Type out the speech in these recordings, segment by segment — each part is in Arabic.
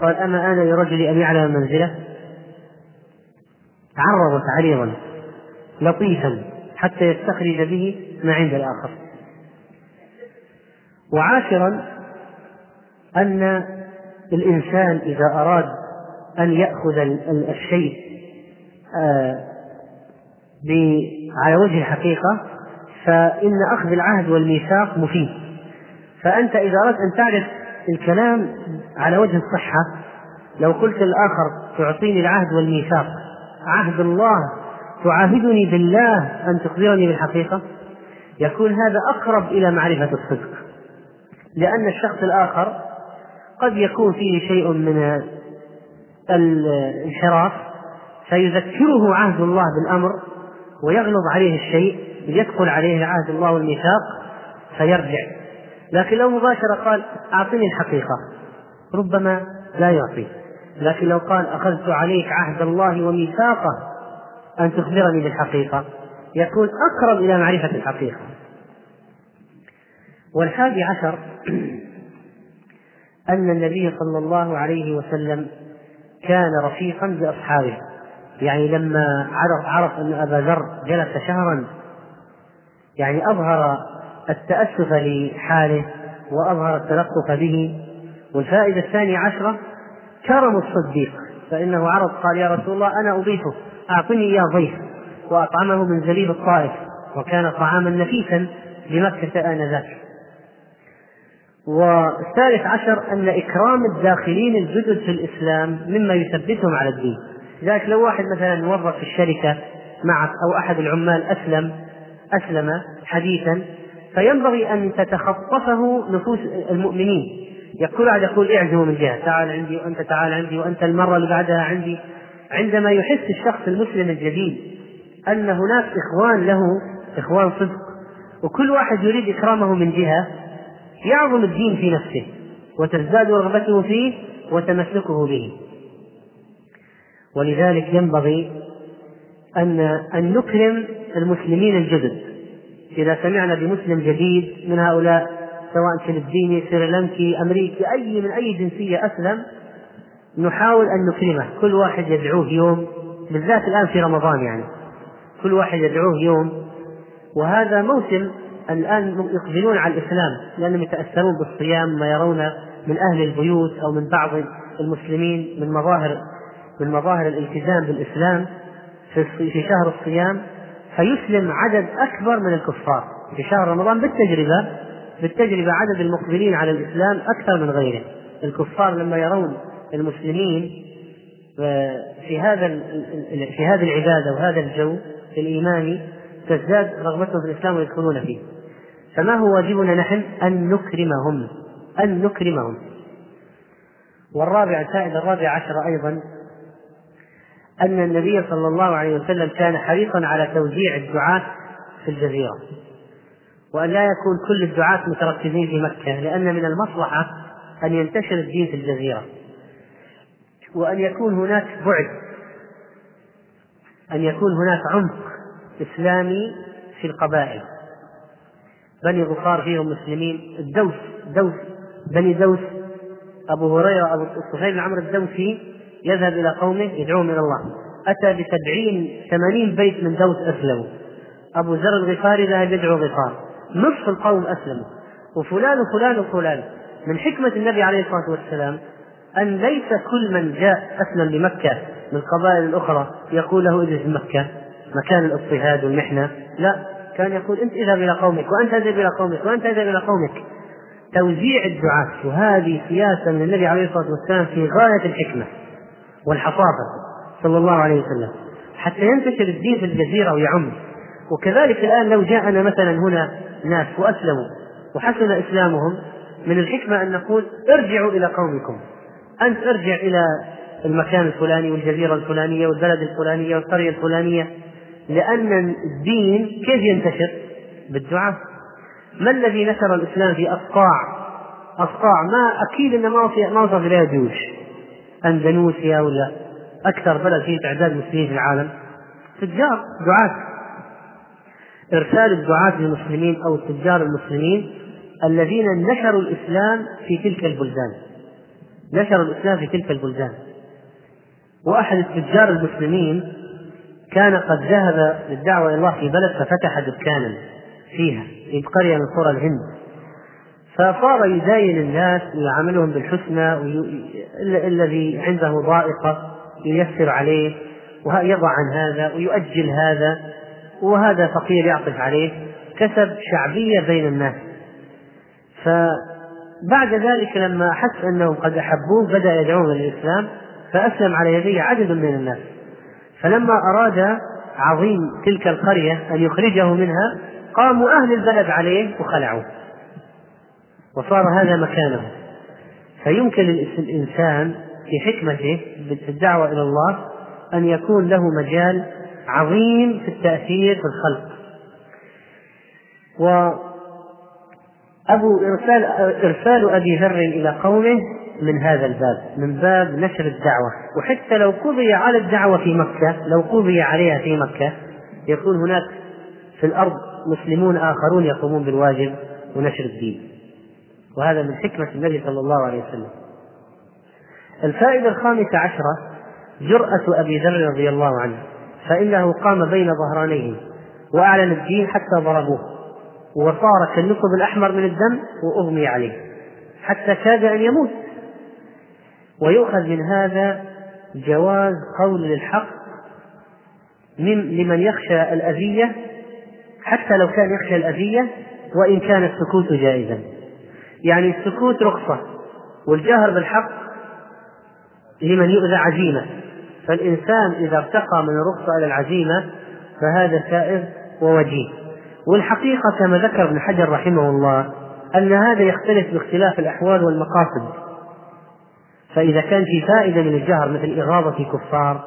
قال أما أنا لرجل أن يعلم منزله؟ عرض تعريضا لطيفا حتى يستخرج به ما عند الآخر. وعاشرا أن الإنسان إذا أراد أن يأخذ الشيء آه، على وجه الحقيقة فإن أخذ العهد والميثاق مفيد. فأنت إذا أردت أن تعرف الكلام على وجه الصحة لو قلت الآخر تعطيني العهد والميثاق عهد الله تعاهدني بالله أن تخبرني بالحقيقة؟ يكون هذا أقرب إلى معرفة الصدق. لأن الشخص الآخر قد يكون فيه شيء من الانحراف فيذكره عهد الله بالأمر ويغلظ عليه الشيء يدخل عليه عهد الله والميثاق فيرجع. لكن لو مباشرة قال أعطني الحقيقة. ربما لا يعطي. لكن لو قال أخذت عليك عهد الله وميثاقه أن تخبرني بالحقيقة يكون أقرب إلى معرفة الحقيقة. والحادي عشر أن النبي صلى الله عليه وسلم كان رفيقا بأصحابه يعني لما عرف عرف أن أبا ذر جلس شهرا يعني أظهر التأسف لحاله وأظهر التلطف به والفائدة الثانية عشرة كرم الصديق. فإنه عرض قال يا رسول الله أنا أضيفه أعطني إياه ضيف وأطعمه من زبيب الطائف وكان طعاما نفيسا لمكة آنذاك. والثالث عشر أن إكرام الداخلين الجدد في الإسلام مما يثبتهم على الدين. لذلك لو واحد مثلا موظف في الشركة معك أو أحد العمال أسلم أسلم حديثا فينبغي أن تتخطفه نفوس المؤمنين. يقول واحد يقول اعزموا من جهة تعال عندي وأنت تعال عندي وأنت المرة اللي بعدها عندي. عندما يحس الشخص المسلم الجديد أن هناك إخوان له إخوان صدق وكل واحد يريد إكرامه من جهة يعظم الدين في نفسه وتزداد رغبته فيه وتمسكه به. ولذلك ينبغي أن أن نكرم المسلمين الجدد. إذا سمعنا بمسلم جديد من هؤلاء سواء فلبيني سريلانكي أمريكي أي من أي جنسية أسلم نحاول أن نكرمه. كل واحد يدعوه يوم بالذات الآن في رمضان يعني. كل واحد يدعوه يوم. وهذا موسم الآن يقبلون على الإسلام لأنهم يتأثرون بالصيام ما يرون من أهل البيوت أو من بعض المسلمين من مظاهر من مظاهر الالتزام بالإسلام في شهر الصيام. فيسلم عدد أكبر من الكفار. في شهر رمضان بالتجربة بالتجربة عدد المقبلين على الإسلام أكثر من غيره. الكفار لما يرون المسلمين في هذا في هذه العبادة وهذا الجو الإيماني تزداد رغبتهم في الإسلام ويدخلون فيه. فما هو واجبنا نحن؟ أن نكرمهم. أن نكرمهم. والرابع الفائدة الرابعة عشر أيضا أن النبي صلى الله عليه وسلم كان حريصا على توزيع الدعاة في الجزيرة. وأن لا يكون كل الدعاة متركزين في مكة لأن من المصلحة أن ينتشر الدين في الجزيرة وأن يكون هناك بعد أن يكون هناك عمق إسلامي في القبائل. بني غفار فيهم مسلمين الدوس دوس بني دوس أبو هريرة أبو الصهيب بن عمرو الدوسي يذهب إلى قومه يدعوهم إلى الله. أتى بسبعين ثمانين بيت من دوس أسلموا. أبو ذر الغفاري ذهب يدعو غفار. نصف القوم أسلموا. وفلان وفلان وفلان. من حكمة النبي عليه الصلاة والسلام أن ليس كل من جاء أسلم بمكة من القبائل الأخرى يقول له اجلس مكة. مكان الاضطهاد والمحنة. لا كان يقول أنت اذهب إلى قومك وأنت اذهب إلى قومك وأنت اذهب إلى قومك. توزيع الدعاة. وهذه سياسة من النبي عليه الصلاة والسلام في غاية الحكمة والحصافة صلى الله عليه وسلم. حتى ينتشر الدين في الجزيرة ويعم. وكذلك الآن لو جاءنا مثلا هنا ناس وأسلموا وحسن إسلامهم من الحكمة أن نقول ارجعوا إلى قومكم. أنت ارجع إلى المكان الفلاني والجزيرة الفلانية والبلد الفلانية والقرية الفلانية لأن الدين كيف ينتشر؟ بالدعاء. ما الذي نشر الإسلام في أصقاع؟ أصقاع ما أكيد أن ما ما وصل إليها جيوش. أندونيسيا ولا أكثر بلد فيه تعداد مسلمين في العالم. تجار دعاة. إرسال الدعاة للمسلمين أو التجار المسلمين الذين نشروا الإسلام في تلك البلدان. نشر الإسلام في تلك البلدان. وأحد التجار المسلمين كان قد ذهب للدعوة إلى الله في بلد ففتح دكانا فيها في قرية من قرى الهند. فصار يزاين الناس ويعاملهم بالحسنى الذي عنده ضائقة ييسر عليه ويضع عن هذا ويؤجل هذا. وهذا فقير يعطف عليه كسب شعبية بين الناس. فبعد ذلك لما أحس أنهم قد أحبوه بدأ يدعوهم إلى الإسلام فأسلم على يديه عدد من الناس. فلما أراد عظيم تلك القرية أن يخرجه منها قاموا أهل البلد عليه وخلعوه. وصار هذا مكانه. فيمكن للإنسان في حكمته بالدعوة إلى الله أن يكون له مجال عظيم في التأثير في الخلق. وأبو إرسال إرسال أبي ذر إلى قومه من هذا الباب من باب نشر الدعوة. وحتى لو قضي على الدعوة في مكة لو قضي عليها في مكة يكون هناك في الأرض مسلمون آخرون يقومون بالواجب ونشر الدين. وهذا من حكمة النبي صلى الله عليه وسلم. الفائدة الخامسة عشرة جرأة أبي ذر رضي الله عنه. فإنه قام بين ظهرانيهم وأعلن الدين حتى ضربوه وصار كالنقب الأحمر من الدم وأغمي عليه حتى كاد أن يموت. ويؤخذ من هذا جواز قول للحق من لمن يخشى الأذية حتى لو كان يخشى الأذية وإن كان السكوت جائزا. يعني السكوت رخصة والجهر بالحق لمن يؤذى عزيمة. فالإنسان إذا ارتقى من الرخصة إلى العزيمة فهذا سائر ووجيه والحقيقة كما ذكر ابن حجر رحمه الله أن هذا يختلف باختلاف الأحوال والمقاصد. فإذا كان في فائدة من الجهر مثل إغاظة الكفار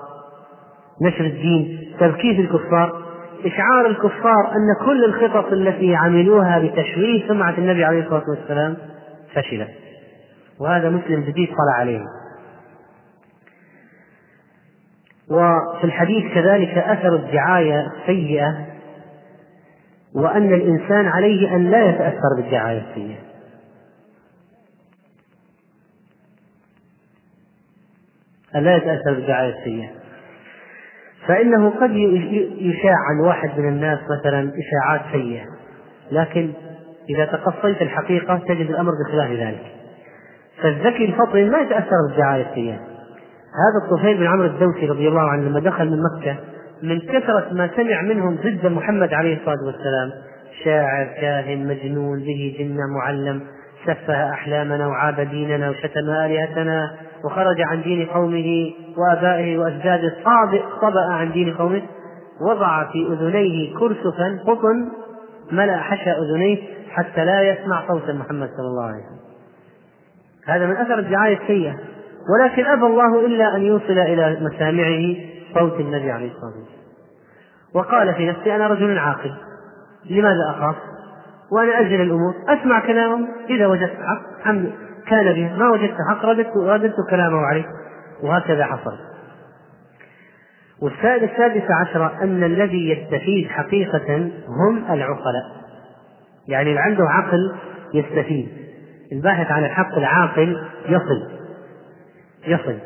نشر الدين تبكيت الكفار إشعار الكفار أن كل الخطط التي عملوها بتشويه سمعة النبي عليه الصلاة والسلام فشلت. وهذا مسلم جديد طلع عليه. وفي الحديث كذلك أثر الدعاية السيئة وأن الإنسان عليه أن لا يتأثر بالدعاية السيئة. أن لا يتأثر بالدعاية السيئة. فإنه قد يشاع عن واحد من الناس مثلا إشاعات سيئة لكن إذا تقصيت الحقيقة تجد الأمر بخلاف ذلك. فالذكي الفطن ما يتأثر بالدعاية السيئة. هذا الطفيل بن عمرو الدوسي رضي الله عنه لما دخل من مكة من كثرة ما سمع منهم ضد محمد عليه الصلاة والسلام. شاعر كاهن مجنون به جنة معلم سفه أحلامنا وعاب ديننا وشتم آلهتنا وخرج عن دين قومه وآبائه وأجداده صبأ عن دين قومه. وضع في أذنيه كرسفا قطن ملأ حشى أذنيه حتى لا يسمع صوت محمد صلى الله عليه وسلم. هذا من أثر الدعاية السيئة. ولكن أبى الله إلا أن يوصل إلى مسامعه صوت النبي عليه الصلاة والسلام. وقال في نفسي أنا رجل عاقل لماذا أخاف؟ وأنا أجل الأمور أسمع كلامهم إذا وجدت حق حمد كان به ما وجدت حق رددت رددت كلامه عليه. وهكذا حصل. والفائدة السادسة عشرة أن الذي يستفيد حقيقة هم العقلاء. يعني اللي عنده عقل يستفيد. الباحث عن الحق العاقل يصل. يصل.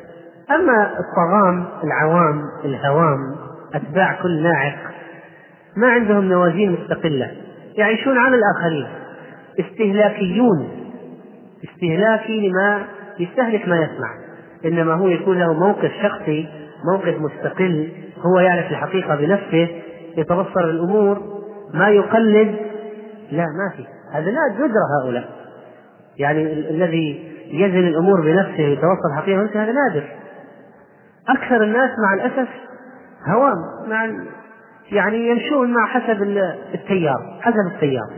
أما الطغام العوام الهوام أتباع كل ناعق ما عندهم موازين مستقلة. يعيشون على الآخرين. استهلاكيون. استهلاكي لما يستهلك ما يسمع إنما هو يكون له موقف شخصي موقف مستقل. هو يعرف الحقيقة بنفسه يتبصر الأمور. ما يقلد لا ما في. هذا لا ندرة هؤلاء. يعني الذي يزن الأمور بنفسه يتوصل الحقيقة هذا نادر. أكثر الناس مع الأسف هوام مع يعني يمشون مع حسب التيار حسب التيار.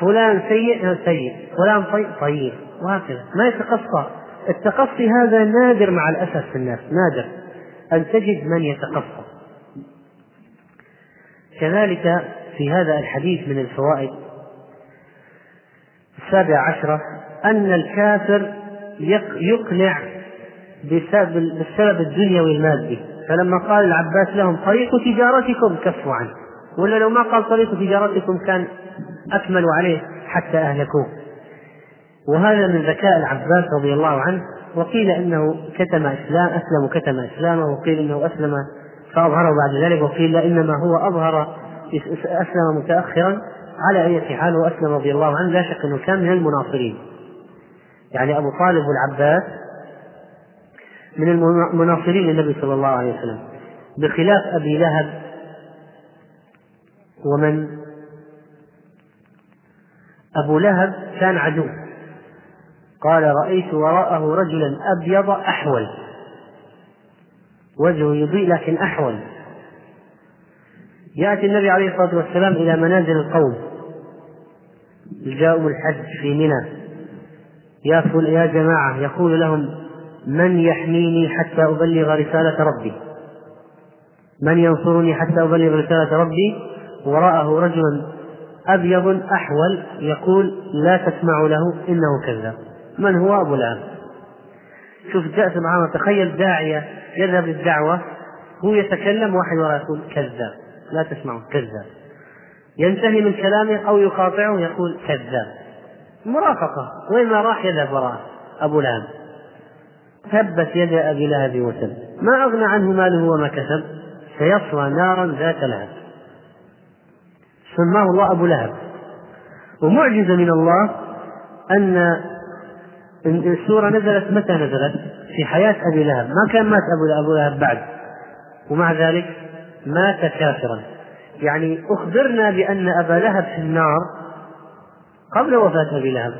فلان سيء سيء. فلان طيب طيب. وهكذا. ما يتقصى. التقصي هذا نادر مع الأسف في الناس نادر. أن تجد من يتقصى. كذلك في هذا الحديث من الفوائد السابعة عشرة أن الكافر يقنع بالسبب الدنيوي المادي فلما قال العباس لهم طريق تجارتكم كفوا عنه. ولا لو ما قال طريق تجارتكم كان أكملوا عليه حتى أهلكوه. وهذا من ذكاء العباس رضي الله عنه. وقيل إنه كتم اسلام أسلم وكتم إسلامه. وقيل إنه أسلم فأظهره بعد ذلك. وقيل إنما هو أظهر أسلم متاخرا على اي حال وأسلم رضي الله عنه. لا شك إنه كان من المناصرين. يعني أبو طالب والعباس من المناصرين للنبي صلى الله عليه وسلم بخلاف أبي لهب ومن أبو لهب كان عدو. قال رأيت وراءه رجلا أبيض أحول وجهه يضيء لكن أحول. يأتي النبي عليه الصلاة والسلام إلى منازل القوم جاءوا الحج في منى. يا يا جماعة يقول لهم من يحميني حتى أبلغ رسالة ربي؟ من ينصرني حتى أبلغ رسالة ربي؟ وراءه رجل أبيض أحول يقول لا تسمعوا له إنه كذاب. من هو؟ أبو العام. شوف جاء سبحان تخيل داعية يذهب للدعوة هو يتكلم واحد وراء يقول كذاب. لا تسمعوا كذاب. ينتهي من كلامه أو يقاطعه يقول كذاب. مرافقة. وين ما راح يذهب وراءه. أبو لهب. تبت يد أبي لهب وتب ما أغنى عنه ماله وما كسب. سيصلى نارا ذات لهب. سماه الله أبو لهب. ومعجزة من الله أن السورة نزلت متى نزلت؟ في حياة أبي لهب. ما كان مات أبو لهب بعد. ومع ذلك مات كافرا. يعني أخبرنا بأن أبا لهب في النار قبل وفاة أبي لهب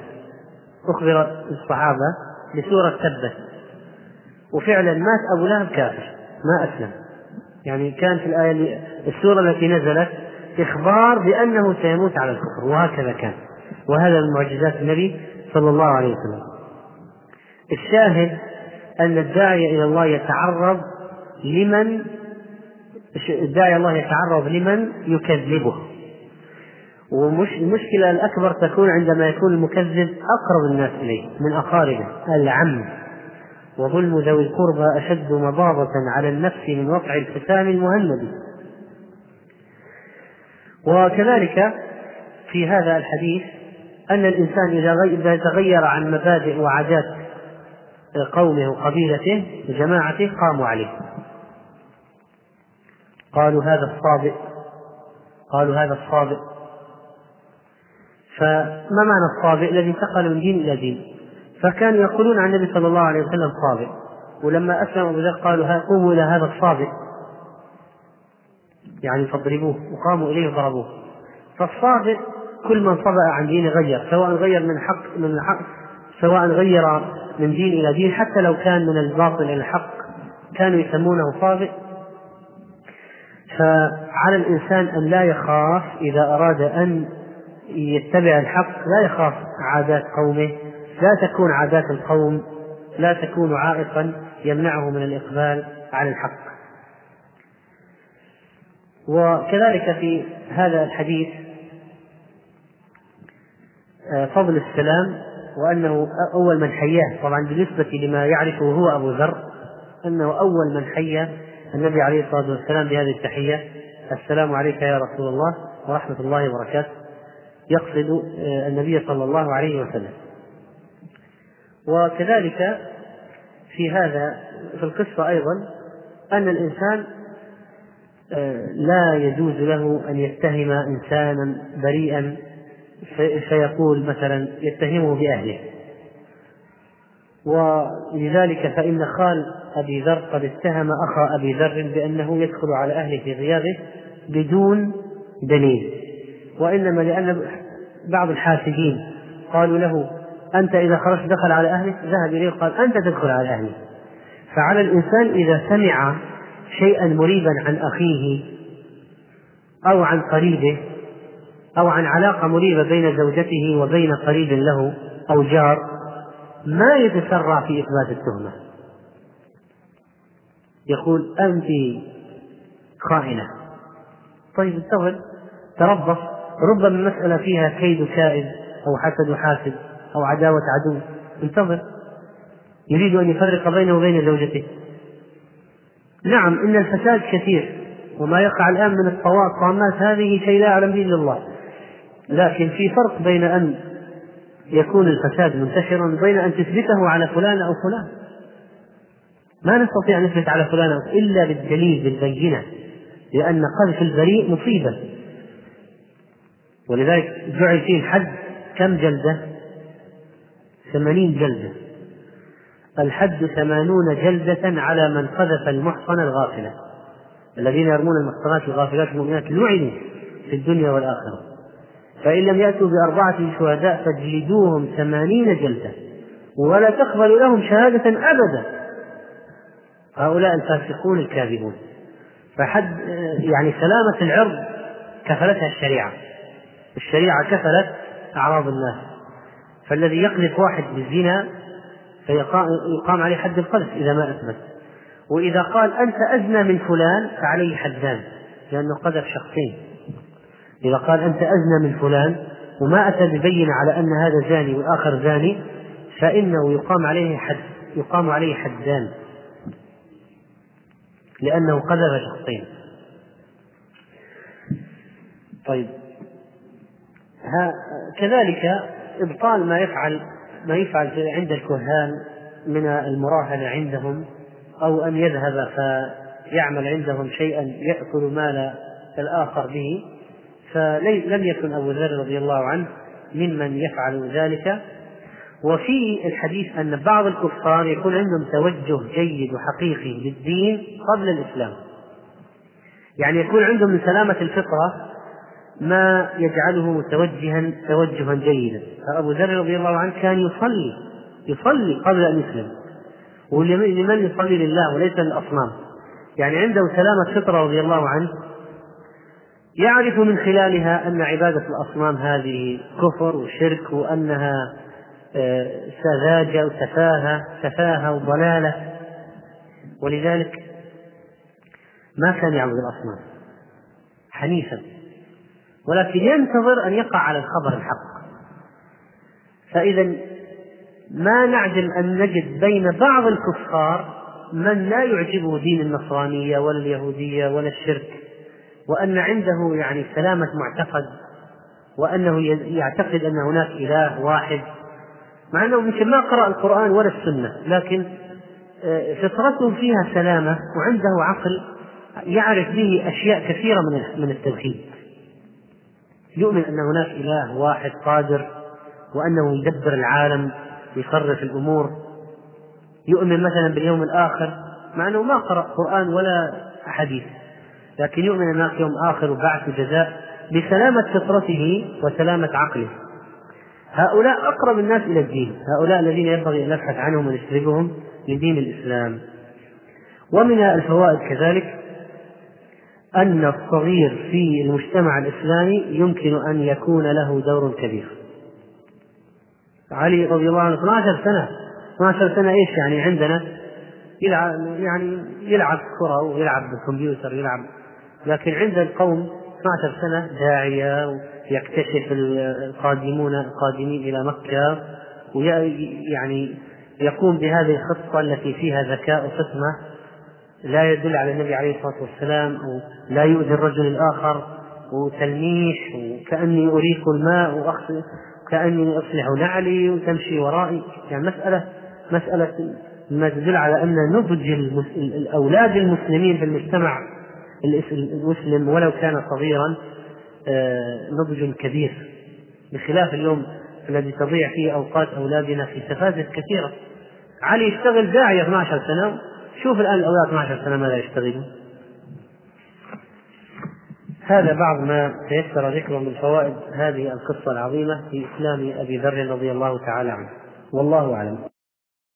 أخبر الصحابة بسورة تبت وفعلا مات أبو لهب كافر ما أسلم. يعني كان في الآية السورة التي نزلت إخبار بأنه سيموت على الكفر وهكذا كان. وهذا من معجزات النبي صلى الله عليه وسلم. الشاهد أن الداعية إلى الله يتعرض لمن داعي الله يتعرض لمن يكذبه. ومش المشكلة الأكبر تكون عندما يكون المكذب أقرب الناس إليه من أقاربه العم. وظلم ذوي القربى أشد مضاضة على النفس من وقع الختام المهند. وكذلك في هذا الحديث أن الإنسان إذا تغير عن مبادئ وعادات قومه وقبيلته وجماعته قاموا عليه. قالوا هذا الصابئ قالوا هذا الصابئ. فما معنى الصابئ؟ الذي انتقل من دين إلى دين. فكانوا يقولون عن النبي صلى الله عليه وسلم صابئ. ولما أسلموا بذلك قالوا قوموا إلى هذا الصابئ. يعني فاضربوه وقاموا إليه وضربوه. فالصابئ كل من صبأ عن دين غير سواء غير من حق من الحق سواء غير من دين إلى دين حتى لو كان من الباطل إلى الحق. كانوا يسمونه صابئ. فعلى الإنسان أن لا يخاف إذا أراد أن يتبع الحق لا يخاف عادات قومه لا تكون عادات القوم لا تكون عائقا يمنعه من الإقبال على الحق. وكذلك في هذا الحديث آه، فضل السلام وأنه أول من حياه طبعا بالنسبة لما يعرفه هو أبو ذر أنه أول من حيا النبي عليه الصلاة والسلام بهذه التحية. السلام عليك يا رسول الله ورحمة الله وبركاته. يقصد آه، النبي صلى الله عليه وسلم. وكذلك في هذا في القصة أيضا أن الإنسان آه، لا يجوز له أن يتهم إنسانا بريئا فيقول مثلا يتهمه بأهله. ولذلك فإن خال أبي ذر قد اتهم أخا أبي ذر بأنه يدخل على أهله في غيابه بدون دليل. وإنما لأن بعض الحاسدين قالوا له أنت إذا خرجت دخل على أهلك ذهب إليه وقال أنت تدخل على أهلي. فعلى الإنسان إذا سمع شيئا مريبا عن أخيه أو عن قريبه أو عن علاقة مريبة بين زوجته وبين قريب له أو جار ما يتسرع في إثبات التهمة. يقول أنت خائنة. طيب انتظر تربص. ربما المسألة فيها كيد كائد أو حسد حاسد أو عداوة عدو. انتظر. يريد أن يفرق بينه وبين زوجته. نعم إن الفساد كثير وما يقع الآن من الطامات هذه شيء لا يعلم به إلا الله. لكن في فرق بين أن يكون الفساد منتشرا بين أن تثبته على فلان أو فلان. ما نستطيع أن نثبت على فلان إلا بالدليل بالبينة لأن قذف البريء مصيبة. ولذلك جعل فيه الحد كم جلدة؟ ثمانين جلدة. الحد ثمانون جلدة على من قذف المحصن الغافلة. الذين يرمون المحصنات الغافلات المؤمنات لعنوا في الدنيا والآخرة. فإن لم يأتوا بأربعة شهداء فاجلدوهم ثمانين جلدة. ولا تقبل لهم شهادة أبدا. هؤلاء الفاسقون الكاذبون. فحد يعني سلامة العرض كفلتها الشريعة. الشريعة كفلت أعراض الناس. فالذي يقذف واحد بالزنا فيقام عليه حد القذف إذا ما أثبت. وإذا قال أنت أزنى من فلان فعليه حدان لأنه قذف شخصين. إذا قال أنت أزنى من فلان وما أتى ببينة على أن هذا زاني والآخر زاني فإنه يقام عليه حد يقام عليه حدان. لأنه قذف شخصين. طيب. كذلك إبطال ما يفعل ما يفعل عند الكهان من المراهنة عندهم أو أن يذهب فيعمل عندهم شيئا يأكل مال الآخر به. فلم يكن أبو ذر رضي الله عنه ممن يفعل ذلك. وفي الحديث أن بعض الكفار يكون عندهم توجه جيد وحقيقي للدين قبل الإسلام. يعني يكون عندهم من سلامة الفطرة ما يجعله متوجها توجها جيدا. فأبو ذر رضي الله عنه كان يصلي يصلي قبل أن يسلم. ولمن يصلي لله وليس للأصنام. يعني عنده سلامة فطرة رضي الله عنه. يعرف من خلالها أن عبادة الأصنام هذه كفر وشرك وأنها آه، سذاجة وسفاهة سفاهة وضلالة. ولذلك ما كان يعبد الأصنام. حنيفا. ولكن ينتظر أن يقع على الخبر الحق. فإذا ما نعجل أن نجد بين بعض الكفار من لا يعجبه دين النصرانية ولا اليهودية ولا الشرك وأن عنده يعني سلامة معتقد وأنه يعتقد أن هناك إله واحد مع أنه يمكن ما قرأ القرآن ولا السنة لكن آه، فطرته فيها سلامة وعنده عقل يعرف به أشياء كثيرة من من التوحيد. يؤمن أن هناك إله واحد قادر وأنه يدبر العالم يصرف الأمور. يؤمن مثلا باليوم الآخر مع أنه ما قرأ قرآن ولا حديث لكن يؤمن أن هناك يوم آخر وبعث وجزاء بسلامة فطرته وسلامة عقله. هؤلاء أقرب الناس إلى الدين هؤلاء الذين ينبغي أن نبحث عنهم ونجتنبهم لدين الإسلام. ومن الفوائد كذلك أن الصغير في المجتمع الإسلامي يمكن أن يكون له دور كبير. علي رضي الله عنه 12 سنة. 12 سنة إيش يعني عندنا؟ يلعب يعني يلعب كرة ويلعب بالكمبيوتر يلعب لكن عند القوم 12 سنة داعية ويكتشف القادمون القادمين إلى مكة ويعني يقوم بهذه الخطة التي فيها ذكاء وحكمة. لا يدل على النبي عليه الصلاة والسلام لا يؤذي الرجل الآخر وتلميح وكأني أريق الماء وأخذ كأني أصلح نعلي وتمشي ورائي. يعني مسألة مسألة ما تدل على أن نضج الأولاد المسلمين في المجتمع المسلم ولو كان صغيرا آه، نضج كبير. بخلاف اليوم الذي تضيع فيه أوقات أولادنا في سفاسف كثيرة. علي يشتغل داعية 12 سنة شوف الآن الأولاد 12 سنة ماذا يشتغلون هذا بعض ما تيسر ذكره من فوائد هذه القصة العظيمة في إسلام أبي ذر رضي الله تعالى عنه. والله أعلم.